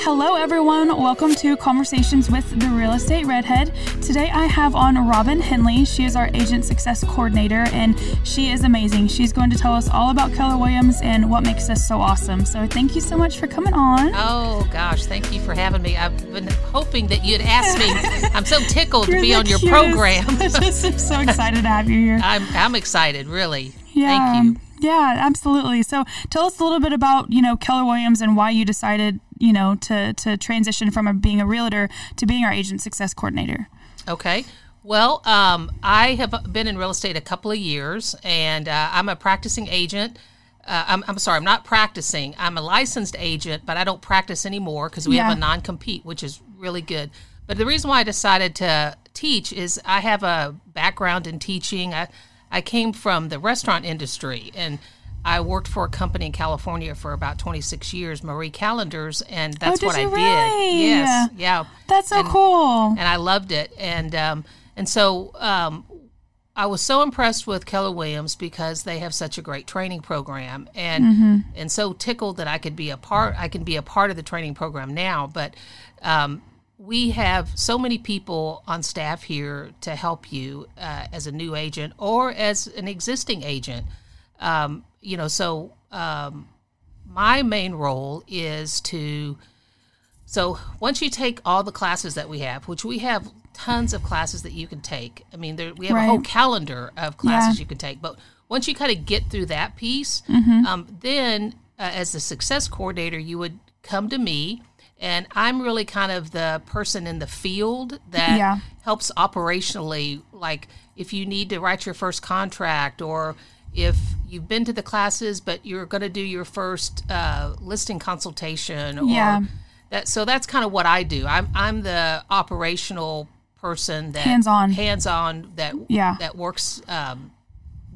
Hello, everyone. Welcome to Conversations with the Real Estate Redhead. Today I have on Robin Henley. She is our agent success coordinator, and she is amazing. She's going to tell us all about Keller Williams and what makes us so awesome. So, thank you so much for coming on. Oh, gosh. Thank you for having me. I've been hoping that you'd ask me. I'm so tickled to be on your program. I'm so excited to have you here. I'm, I'm excited, really. Yeah. Thank you. Yeah, absolutely. So tell us a little bit about, you know, Keller Williams and why you decided, you know, to, to transition from a, being a realtor to being our agent success coordinator. Okay. Well, um, I have been in real estate a couple of years, and uh, I'm a practicing agent. Uh, I'm, I'm sorry, I'm not practicing. I'm a licensed agent, but I don't practice anymore because we Yeah. have a non compete, which is really good. But the reason why I decided to teach is I have a background in teaching. I, I came from the restaurant industry and I worked for a company in California for about 26 years, Marie Callender's, and that's did what I you did. Yes, yeah That's so And- cool. and I loved it. And um, and so um, I was so impressed with Keller Williams because they have such a great training program, and Mm-hmm. and so tickled that I could be a part. I can be a part of the training program now, but. Um, we have so many people on staff here to help you uh, as a new agent or as an existing agent. Um, you know, so um, my main role is to so once you take all the classes that we have, which we have tons of classes that you can take. I mean, there, we have Right. a whole calendar of classes Yeah. you can take. But once you kind of get through that piece, Mm-hmm. um, then uh, as the success coordinator, you would come to me. And I'm really kind of the person in the field that Yeah. helps operationally. Like if you need to write your first contract or if you've been to the classes but you're going to do your first uh, listing consultation or Yeah. that so that's kind of what I do. I'm I'm the operational person that Hands-on. hands-on that Yeah. that works um,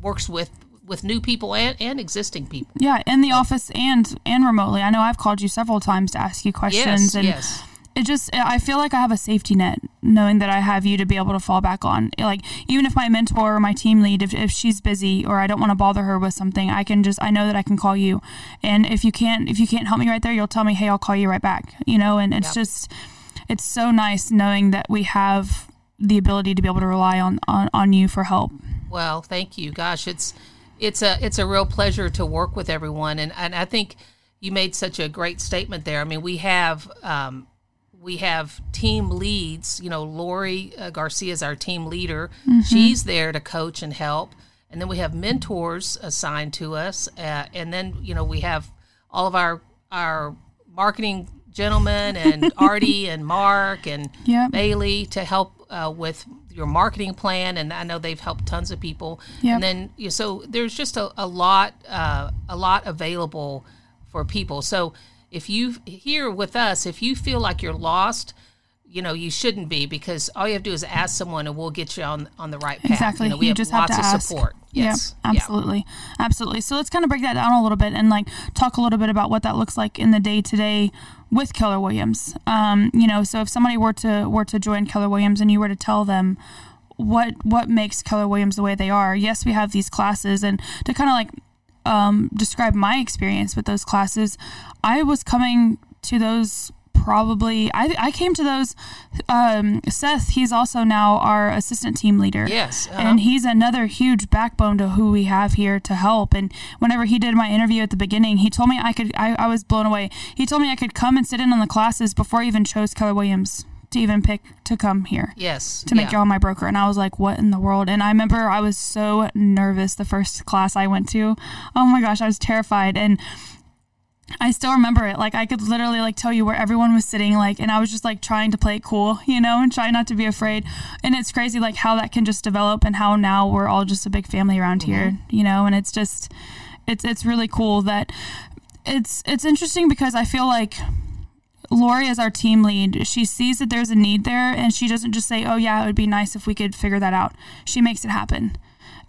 works with with new people and, and existing people. Yeah, in the office and and remotely. I know I've called you several times to ask you questions Yes, and yes. it just I feel like I have a safety net knowing that I have you to be able to fall back on. Like even if my mentor or my team lead if, if she's busy or I don't want to bother her with something, I can just I know that I can call you. And if you can't if you can't help me right there, you'll tell me, "Hey, I'll call you right back." You know, and it's Yep. just it's so nice knowing that we have the ability to be able to rely on on, on you for help. Well, thank you. Gosh, it's it's a it's a real pleasure to work with everyone, and and I think you made such a great statement there. I mean, we have um, we have team leads. You know, Lori uh, Garcia is our team leader. She's there to coach and help, and then we have mentors assigned to us, uh, and then you know we have all of our our marketing gentlemen and Artie and Mark and Yep. Bailey to help uh, with your marketing plan, and I know they've helped tons of people. Yep. And then you so there's just a, a lot uh, a lot available for people. So if you here with us, if you feel like you're lost, you know you shouldn't be because all you have to do is ask someone, and we'll get you on on the right path. Exactly. You, know, we You have just have lots to of ask. support. Yes. Absolutely. Absolutely. So let's kind of break that down a little bit and like talk a little bit about what that looks like in the day to day with Keller Williams. Um, you know, so if somebody were to were to join Keller Williams and you were to tell them what what makes Keller Williams the way they are, yes, we have these classes and to kind of like um, describe my experience with those classes, I was coming to those probably I, I came to those um, Seth he's also now our assistant team leader. Yes, uh-huh. and he's another huge backbone to who we have here to help. And whenever he did my interview at the beginning he told me I could I, I was blown away. He told me I could come and sit in on the classes before I even chose Keller Williams to even pick to come here. Yes. to make yeah. y'all my broker. And I was like what in the world? And I remember I was so nervous the first class I went to. Oh my gosh I was terrified. And I still remember it. Like I could literally like tell you where everyone was sitting like and I was just like trying to play it cool you know and try not to be afraid. And it's crazy like how that can just develop and how now we're all just a big family around mm-hmm. here you know and it's just it's it's really cool that it's it's interesting because I feel like Lori is our team lead. She sees that there's a need there and she doesn't just say, "Oh yeah, it would be nice if we could figure that out." She makes it happen.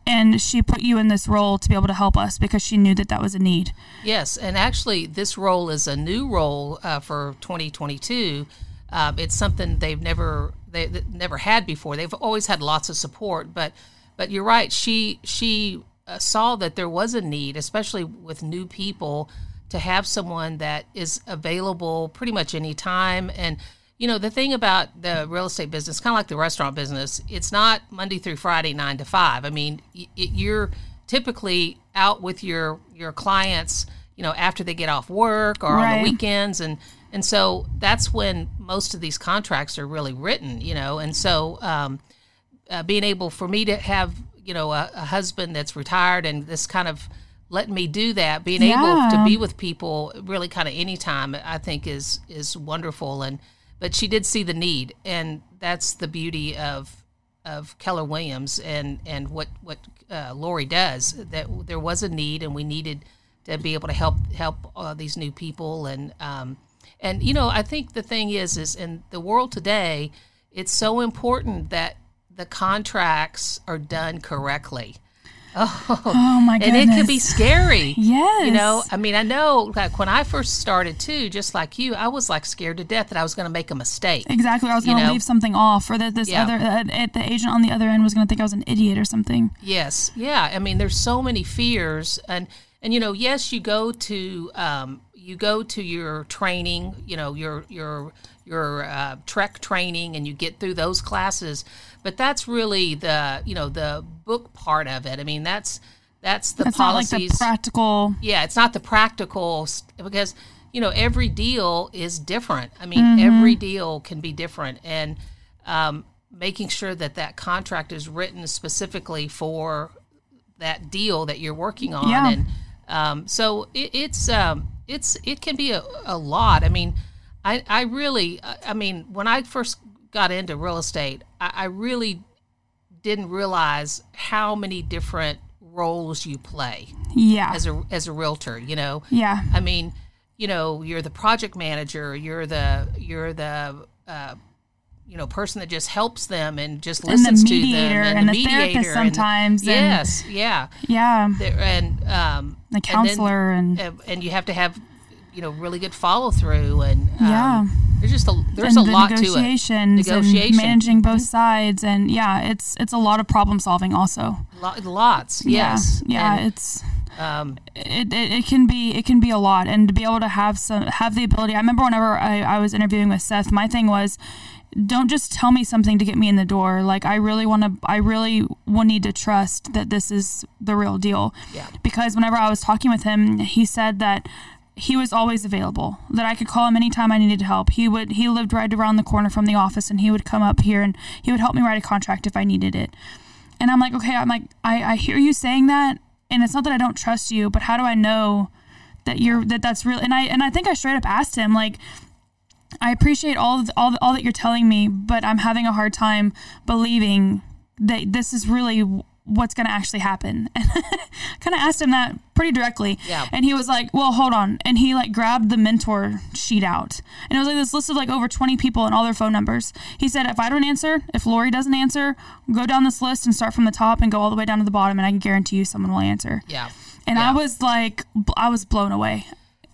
And she put you in this role to be able to help us because she knew that that was a need. Yes, and actually, this role is a new role uh, for 2022. Um, it's something they've never they, they never had before. They've always had lots of support, but but you're right. She she uh, saw that there was a need, especially with new people, to have someone that is available pretty much any time and you know the thing about the real estate business kind of like the restaurant business it's not monday through friday 9 to 5 i mean y- you're typically out with your your clients you know after they get off work or Right. on the weekends. And and so that's when most of these contracts are really written you know. And so um, uh, being able for me to have you know a, a husband that's retired and this kind of letting me do that being able to be with people really kind of anytime i think is is wonderful. And but she did see the need and that's the beauty of of keller williams and and what what uh, lori does that there was a need and we needed to be able to help help uh, these new people. And um and you know i think the thing is is in the world today it's so important that the contracts are done correctly Oh my god. and it could be scary. Yes. You know, I mean, I know like when I first started too, just like you, I was like scared to death that I was going to make a mistake. Exactly. I was going to leave something off, or that this Yeah. other uh, the agent on the other end was going to think I was an idiot or something. Yes. Yeah. I mean, there's so many fears, and and you know, yes, you go to um, you go to your training, you know, your your your uh, TREC training, and you get through those classes, but that's really the you know the book part of it. I mean, that's that's the It's not like policies. the practical. yeah, it's not the practical because you know every deal is different. I mean, Mm-hmm. every deal can be different, and um, making sure that that contract is written specifically for that deal that you're working on, Yeah. and um, so it, it's um, it's it can be a, a lot. I mean, I I really I I mean when I first got into real estate, I, I really didn't realize how many different roles you play Yeah. as a as a realtor. You know, yeah. I mean, you know, you're the project manager, you're the you're the uh, you know person that just helps them and just And listens the to them, mediator and, and the the therapist mediator, and- sometimes, and- yes, yeah, Yeah. And um, The counselor and, and, then, and you have to have you know really good follow through and um, Yeah. there's just a there's a the lot to it. negotiations Negotiation. and managing both sides and yeah, it's it's a lot of problem solving also. Lo- Lots, yes, Yeah. Yeah. And, it's um, it, it, it can be it can be a lot and to be able to have some have the ability i remember whenever I, I was interviewing with seth my thing was don't just tell me something to get me in the door like i really want to i really will need to trust that this is the real deal Yeah. because whenever i was talking with him he said that he was always available that i could call him anytime i needed help he would he lived right around the corner from the office and he would come up here and he would help me write a contract if i needed it and I'm like, okay, I'm like, I, I hear you saying that, and it's not that I don't trust you, but how do I know that you're that that's real? And I and I think I straight up asked him like, I appreciate all of, all all that you're telling me, but I'm having a hard time believing that this is really what's going to actually happen. And kind of asked him that pretty directly. Yeah. And he was like, "Well, hold on." And he like grabbed the mentor sheet out, and it was like this list of like over 20 people and all their phone numbers. He said, "If I don't answer, if Lori doesn't answer, go down this list and start from the top and go all the way down to the bottom, and I can guarantee you someone will answer." yeah, And Yeah. I was like, I was blown away.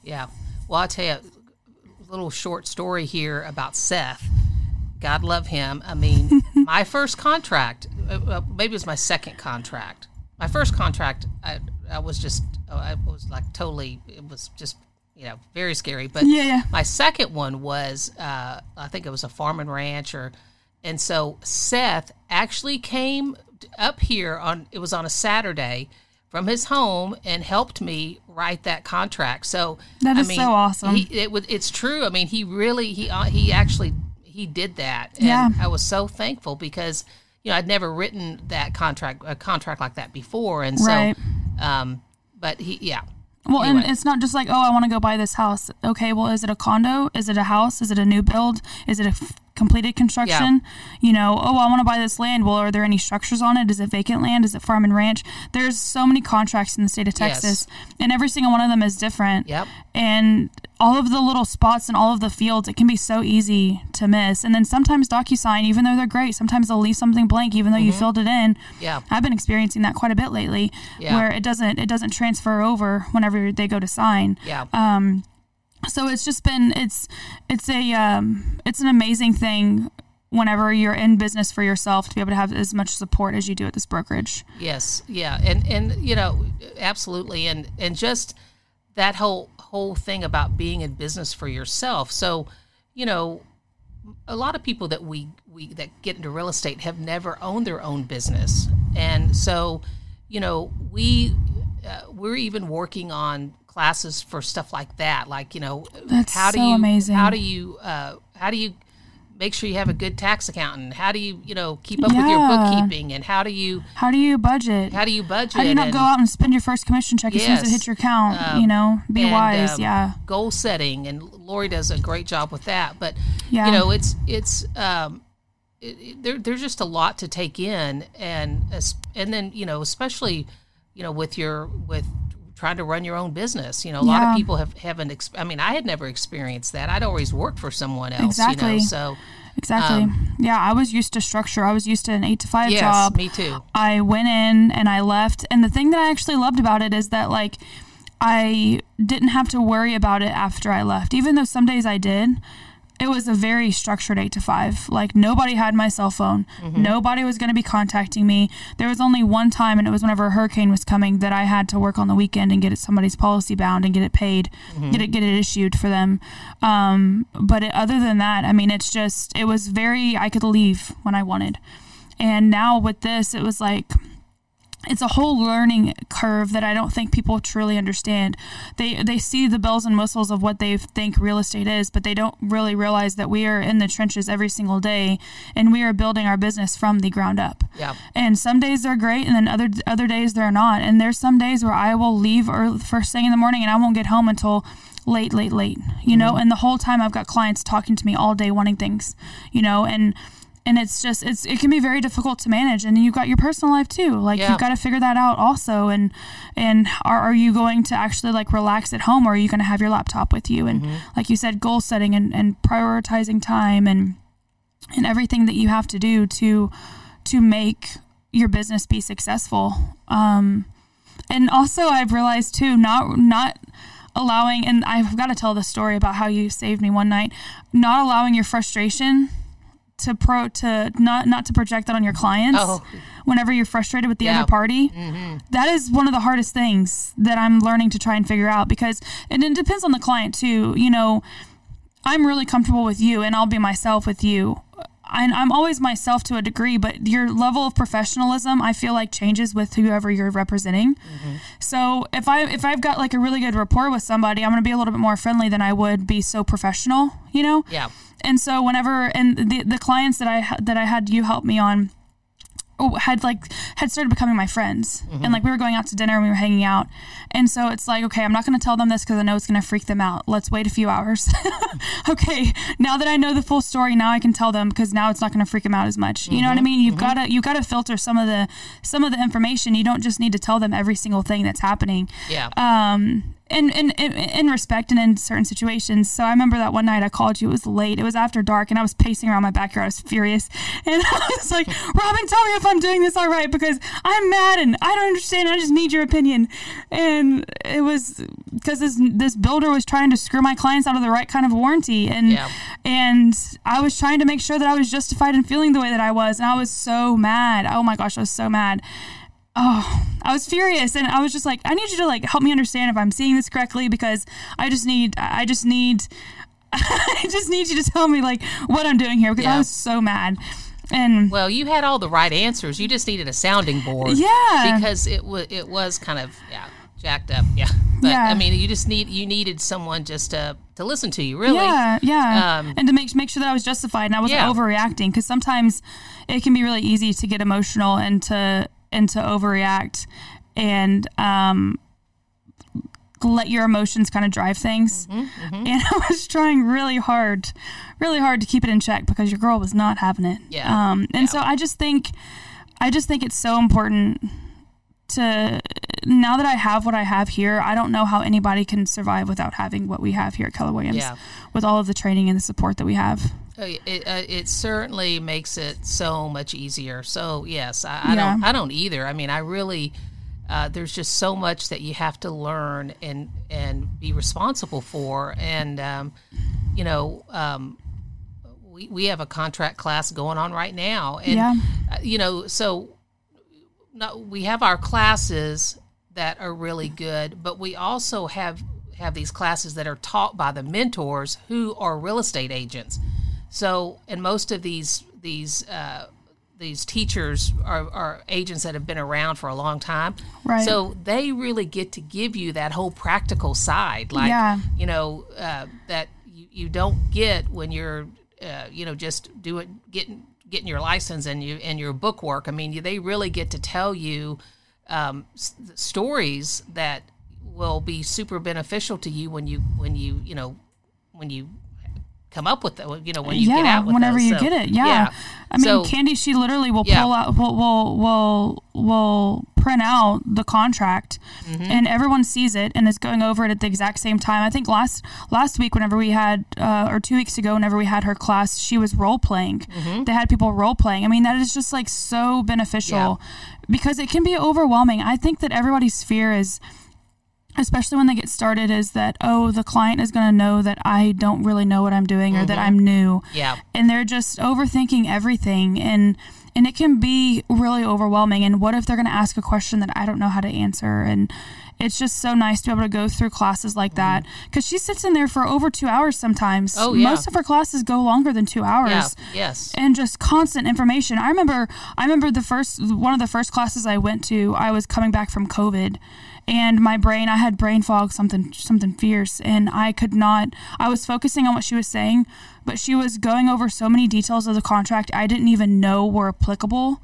Yeah. Well, I'll tell you a little short story here about Seth. God love him. I mean, my first contract, uh, maybe it was my second contract. My first contract, I, I was just, oh, I was like totally, it was just, you know, very scary. But Yeah, my second one was, uh, I think it was a farm and ranch or, and so Seth actually came up here on, it was on a Saturday from his home and helped me write that contract. So that is I mean, so awesome. He, it it's true. I mean, he really, he, uh, he actually, he did that. And Yeah. I was so thankful because, you know, I'd never written that contract, a contract like that before. And so, Right. um, but he, yeah. Well, Anyway. and it's not just like, oh, I want to go buy this house. Okay, well, is it a condo? Is it a house? Is it a new build? Is it a f- completed construction? You know, oh, I want to buy this land. Well, are there any structures on it? Is it vacant land? Is it farm and ranch? There's so many contracts in the state of Yes. Texas, and every single one of them is different. Yep. And all of the little spots and all of the fields, it can be so easy to miss. And then sometimes DocuSign, even though they're great, sometimes they'll leave something blank, even though you filled it in. Mm-hmm. Yeah. I've been experiencing that quite a bit lately, Yeah. where it doesn't it doesn't transfer over whenever they go to sign. Yeah. Um, so it's just been it's it's a um, it's an amazing thing whenever you're in business for yourself to be able to have as much support as you do at this brokerage. Yes, yeah, and and you know, absolutely, and and just that whole whole thing about being in business for yourself. So, you know, a lot of people that we we that get into real estate have never owned their own business, and so, you know, we uh, we're even working on classes for stuff like that. Like, you know, That's how do so you amazing. how do you uh, how do you make sure you have a good tax accountant? How do you you know keep up with your bookkeeping? And how do you How do you budget? how do you budget? How do you not and, go out and spend your first commission check as soon as it hits your account? Um, you know, be and, wise. um, yeah. goal setting and Lori does a great job with that but Yeah. you know it's it's um it, it- there, there's just a lot to take in and and then you know especially you know with your with trying to run your own business you know a lot of people have haven't ex- i mean i had never experienced that i'd always worked for someone else you Exactly. know so Exactly. yeah, I was used to structure. I was used to an eight to five um, yes job. me too I went in and I left. And the thing that I actually loved about it is that like I didn't have to worry about it after I left. Even though some days I did, it was a very structured eight to five. Like nobody had my cell phone. Nobody was going to be contacting me. There was only one time, and it was whenever a hurricane was coming that I had to work on the weekend and get it somebody's policy bound and get it paid, get it get it issued for them. Um, but it, other than that, I mean, it's just it was very. I could leave when I wanted, and now with this, it was like it's a whole learning curve that I don't think people truly understand. They they see the bells and whistles of what they think real estate is, but they don't really realize that we are in the trenches every single day and we are building our business from the ground up. yeah And some days they're great, and then other other days they're not. And there's some days where I will leave or first thing in the morning, and I won't get home until late, late, late. You mm-hmm. know, and the whole time I've got clients talking to me all day wanting things. You know, and and it's just it's it can be very difficult to manage. And you've got your personal life too. Like Yeah. you've got to figure that out also. And and are are you going to actually like relax at home, or are you going to have your laptop with you? And like you said, goal setting and and prioritizing time and and everything that you have to do to to make your business be successful. Um, and also, I've realized too, not not allowing, and I've got to tell the story about how you saved me one night. Not allowing your frustration to pro to not not to project that on your clients. Oh. Whenever you're frustrated with the Yeah. other party, mm-hmm. that is one of the hardest things that I'm learning to try and figure out because, and it depends on the client too. You know, I'm really comfortable with you and I'll be myself with you. And I'm always myself to a degree, but your level of professionalism I feel like changes with whoever you're representing. Mm-hmm. So if I if I've got like a really good rapport with somebody, I'm gonna be a little bit more friendly than I would be so professional, you know? yeah And so whenever and the the clients that I ha- that I had you help me on had like had started becoming my friends. And mm-hmm. like we were going out to dinner and we were hanging out. And so it's like okay i'm not going to tell them this because i know it's going to freak them out. Let's wait a few hours. Okay now that i know the full story now i can tell them because now it's not going to freak them out as much. You know what i mm-hmm. mean? You've mm-hmm. got to you got to filter some of the some of the information. You don't just need to tell them every single thing that's happening. Yeah. Um in, in, in, in respect and in certain situations. So I remember that one night I called you. It was late. It was after dark, and I was pacing around my backyard. I was furious, and I was like, "Robin, tell me if I'm doing this all right because I'm mad and I don't understand. I just need your opinion." And it was because this this builder was trying to screw my clients out of the right kind of warranty, and Yeah. and I was trying to make sure that I was justified in feeling the way that I was, and I was so mad. Oh my gosh, I was so mad oh i was furious and i was just like i need you to like help me understand if i'm seeing this correctly because i just need i just need i just need you to tell me like what i'm doing here because i was so mad and Well, you had all the right answers. You just needed a sounding board. Yeah. Because it was it was kind of yeah jacked up. Yeah. But Yeah. I mean, you just need you needed someone just to to listen to you. Really. yeah yeah Um, and to make make sure that i was justified and i wasn't Yeah. overreacting because sometimes it can be really easy to get emotional and to and to overreact and um let your emotions kind of drive things. Mm-hmm, and i was trying really hard really hard to keep it in check because your girl was not having it. Yeah. um and so i just think i just think it's so important to now that i have what i have here i don't know how anybody can survive without having what we have here at keller williams Yeah. with all of the training and the support that we have It, uh, it certainly makes it so much easier. So yes, I, I Yeah. don't I don't either. I mean, I really uh, there's just so much that you have to learn and and be responsible for. And um, you know, um, we we have a contract class going on right now, and Yeah. uh, you know, so no, we have our classes that are really good, but we also have have these classes that are taught by the mentors who are real estate agents. So, and most of these these uh, these teachers are, are agents that have been around for a long time. Right. So they really get to give you that whole practical side, like Yeah. you know uh, that you, you don't get when you're uh, you know just doing getting getting your license and you and your book work. I mean, they really get to tell you um, s- stories that will be super beneficial to you when you when you you know when you come up with it. You know when you yeah, get out with whenever those. you So, get it. Yeah. I mean, So- Candy, she literally will Yeah. pull out, will, will, will, will print out the contract Mm-hmm. and everyone sees it and is going over it at the exact same time. I think last, last week, whenever we had, uh, or two weeks ago, whenever we had her class, she was role playing. Mm-hmm. They had people role playing. I mean, that is just like so beneficial because it can be overwhelming. I think that everybody's fear is, especially when they get started is that oh the client is going to know that i don't really know what i'm doing or that Mm-hmm. i'm new Yeah. and they're just overthinking everything and and it can be really overwhelming and what if they're going to ask a question that i don't know how to answer and it's just so nice to be able to go through classes like that because she sits in there for over two hours sometimes Mm-hmm. Oh, yeah. most of her classes go longer than two hours Yeah. Yes. and just constant information. I remember I remember the first one of the first classes I went to, I was coming back from COVID and my brain I had brain fog something something fierce and I could not I was focusing on what she was saying, but she was going over so many details of the contract I didn't even know were applicable.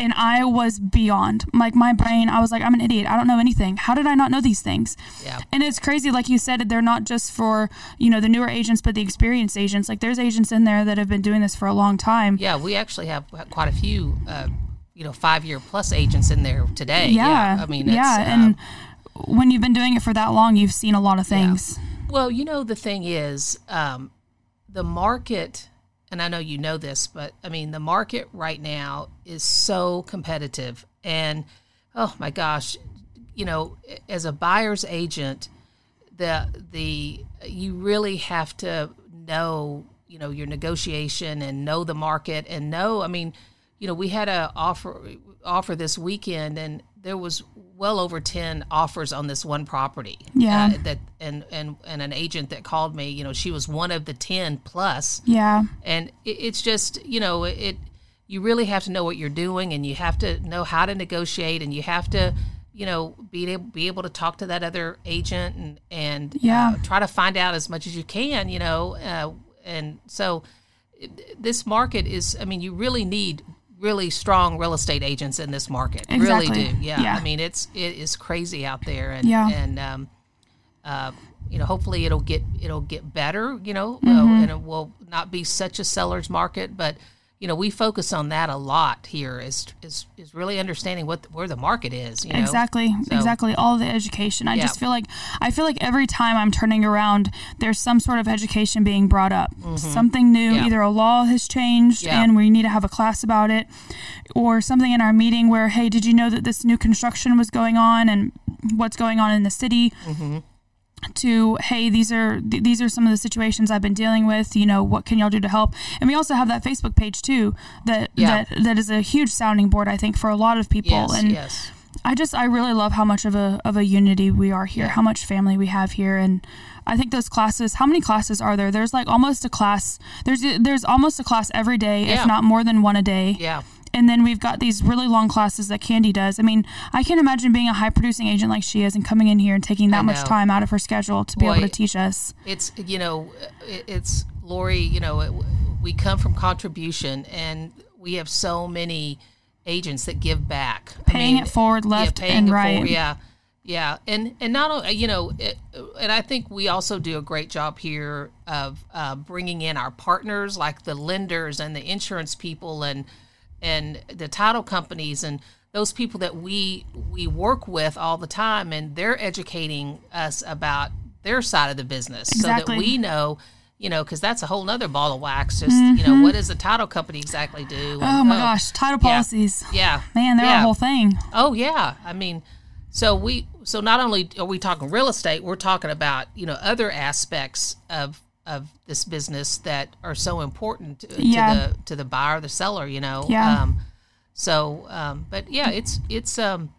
And I was beyond. Like my brain, I was like I'm an idiot. I don't know anything. How did I not know these things? Yeah. And it's crazy, like you said, they're not just for, you know, the newer agents, but the experienced agents. Like there's agents in there that have been doing this for a long time. Yeah, we actually have quite a few, uh, you know, five year plus agents in there today. Yeah. I mean, it's, yeah. uh, and when you've been doing it for that long, you've seen a lot of things. well, you know, the thing is, um, the market, and I know you know this, but I mean, the market right now is so competitive. And oh my gosh, you know, as a buyer's agent, the the you really have to know you know your negotiation and know the market and know i mean you know we had a offer offer this weekend and there was well over 10 offers on this one property Yeah. uh, that and and and an agent that called me you know she was one of the 10 plus Yeah. and it, it's just you know it you really have to know what you're doing and you have to know how to negotiate and you have to you know be able be able to talk to that other agent and and Yeah. uh, try to find out as much as you can you know uh, and so this market is i mean you really need really strong real estate agents in this market really Exactly. do yeah. Yeah. i mean it's it is crazy out there and Yeah. and um uh, you know, hopefully it'll get it'll get better, you know, uh, Mm-hmm. and it will not be such a seller's market. But you know, we focus on that a lot here. Is is is really understanding what where the market is. You know? Exactly, So- exactly. All the education. I Yeah. just feel like I feel like every time I'm turning around, there's some sort of education being brought up. Something new. Mm-hmm. Yeah. Either a law has changed Yeah. and we need to have a class about it, or something in our meeting where, hey, did you know that this new construction was going on and what's going on in the city? Mm-hmm. To hey, these are th- these are some of the situations I've been dealing with. You know, what can y'all do to help? And we also have that Facebook page too that Yeah. that that is a huge sounding board. I think for a lot of people. Yes, and yes, I just I really love how much of a of a unity we are here, Yeah. how much family we have here, and I think those classes. How many classes are there? There's like almost a class. There's there's almost a class every day, Yeah. if not more than one a day. yeah, And then we've got these really long classes that Candy does. I mean, I can't imagine being a high producing agent like she is and coming in here and taking that much time out of her schedule to be able to teach us. it's you know, it's Lori. You know, it, we come from contribution, and we have so many agents that give back, I Paying mean, it forward, left, paying and right. forward, yeah, yeah, and and not only you know, it, and I think we also do a great job here of uh, bringing in our partners, like the lenders and the insurance people, and and the title companies, and those people that we we work with all the time, and they're educating us about their side of the business, so that we know. You know, because that's a whole nother ball of wax. Just you know, mm-hmm. what does the title company exactly do? Oh and, my oh, gosh, title policies. Yeah, Man, they're yeah. a whole thing. Oh yeah, I mean, so we so not only are we talking real estate, we're talking about you know other aspects of of this business that are so important to, Yeah. to the to the buyer, the seller. You know. Yeah. Um, so, um, but yeah, it's it's um,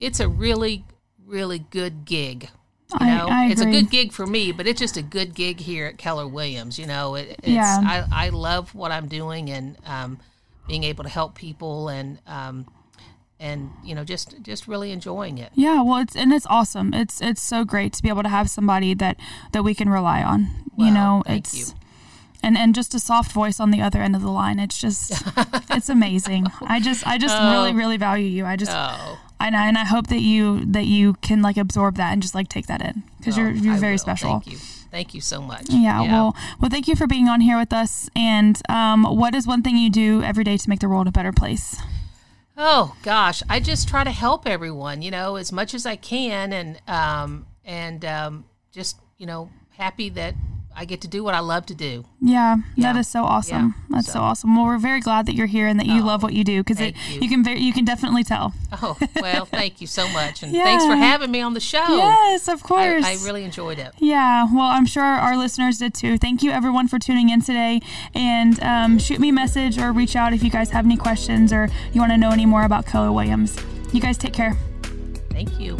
it's a really really good gig. You I- know, I it's a good gig for me, but it's just a good gig here at Keller Williams. You know, it, it's Yeah. I, I love what I'm doing and um, being able to help people and um, and you know just just really enjoying it. Yeah, well, it's and it's awesome. It's it's so great to be able to have somebody that that we can rely on. you know, thank it's you. and and just a soft voice on the other end of the line. It's just it's amazing. I just I just really really value you. I just Oh, and I, and I hope that you that you can like absorb that and just like take that in because you're you're I very will. special. Thank you, thank you so much. Yeah, well, well, thank you for being on here with us. And um, what is one thing you do every day to make the world a better place? Oh gosh, I just try to help everyone, you know, as much as I can, and um, and um, just you know, happy that I get to do what I love to do. Yeah, that Yeah. is so awesome. Yeah, That's so. so- awesome. Well, we're very glad that you're here and that you love what you do because you. you. can very, you can definitely tell. Oh well, thank you so much, and thanks for having me on the show. Yes, of I, course. I really enjoyed it. Yeah, well, I'm sure our listeners did too. Thank you, everyone, for tuning in today. And um, shoot me a message or reach out if you guys have any questions or you want to know any more about Keller Williams. You guys take care. Thank you.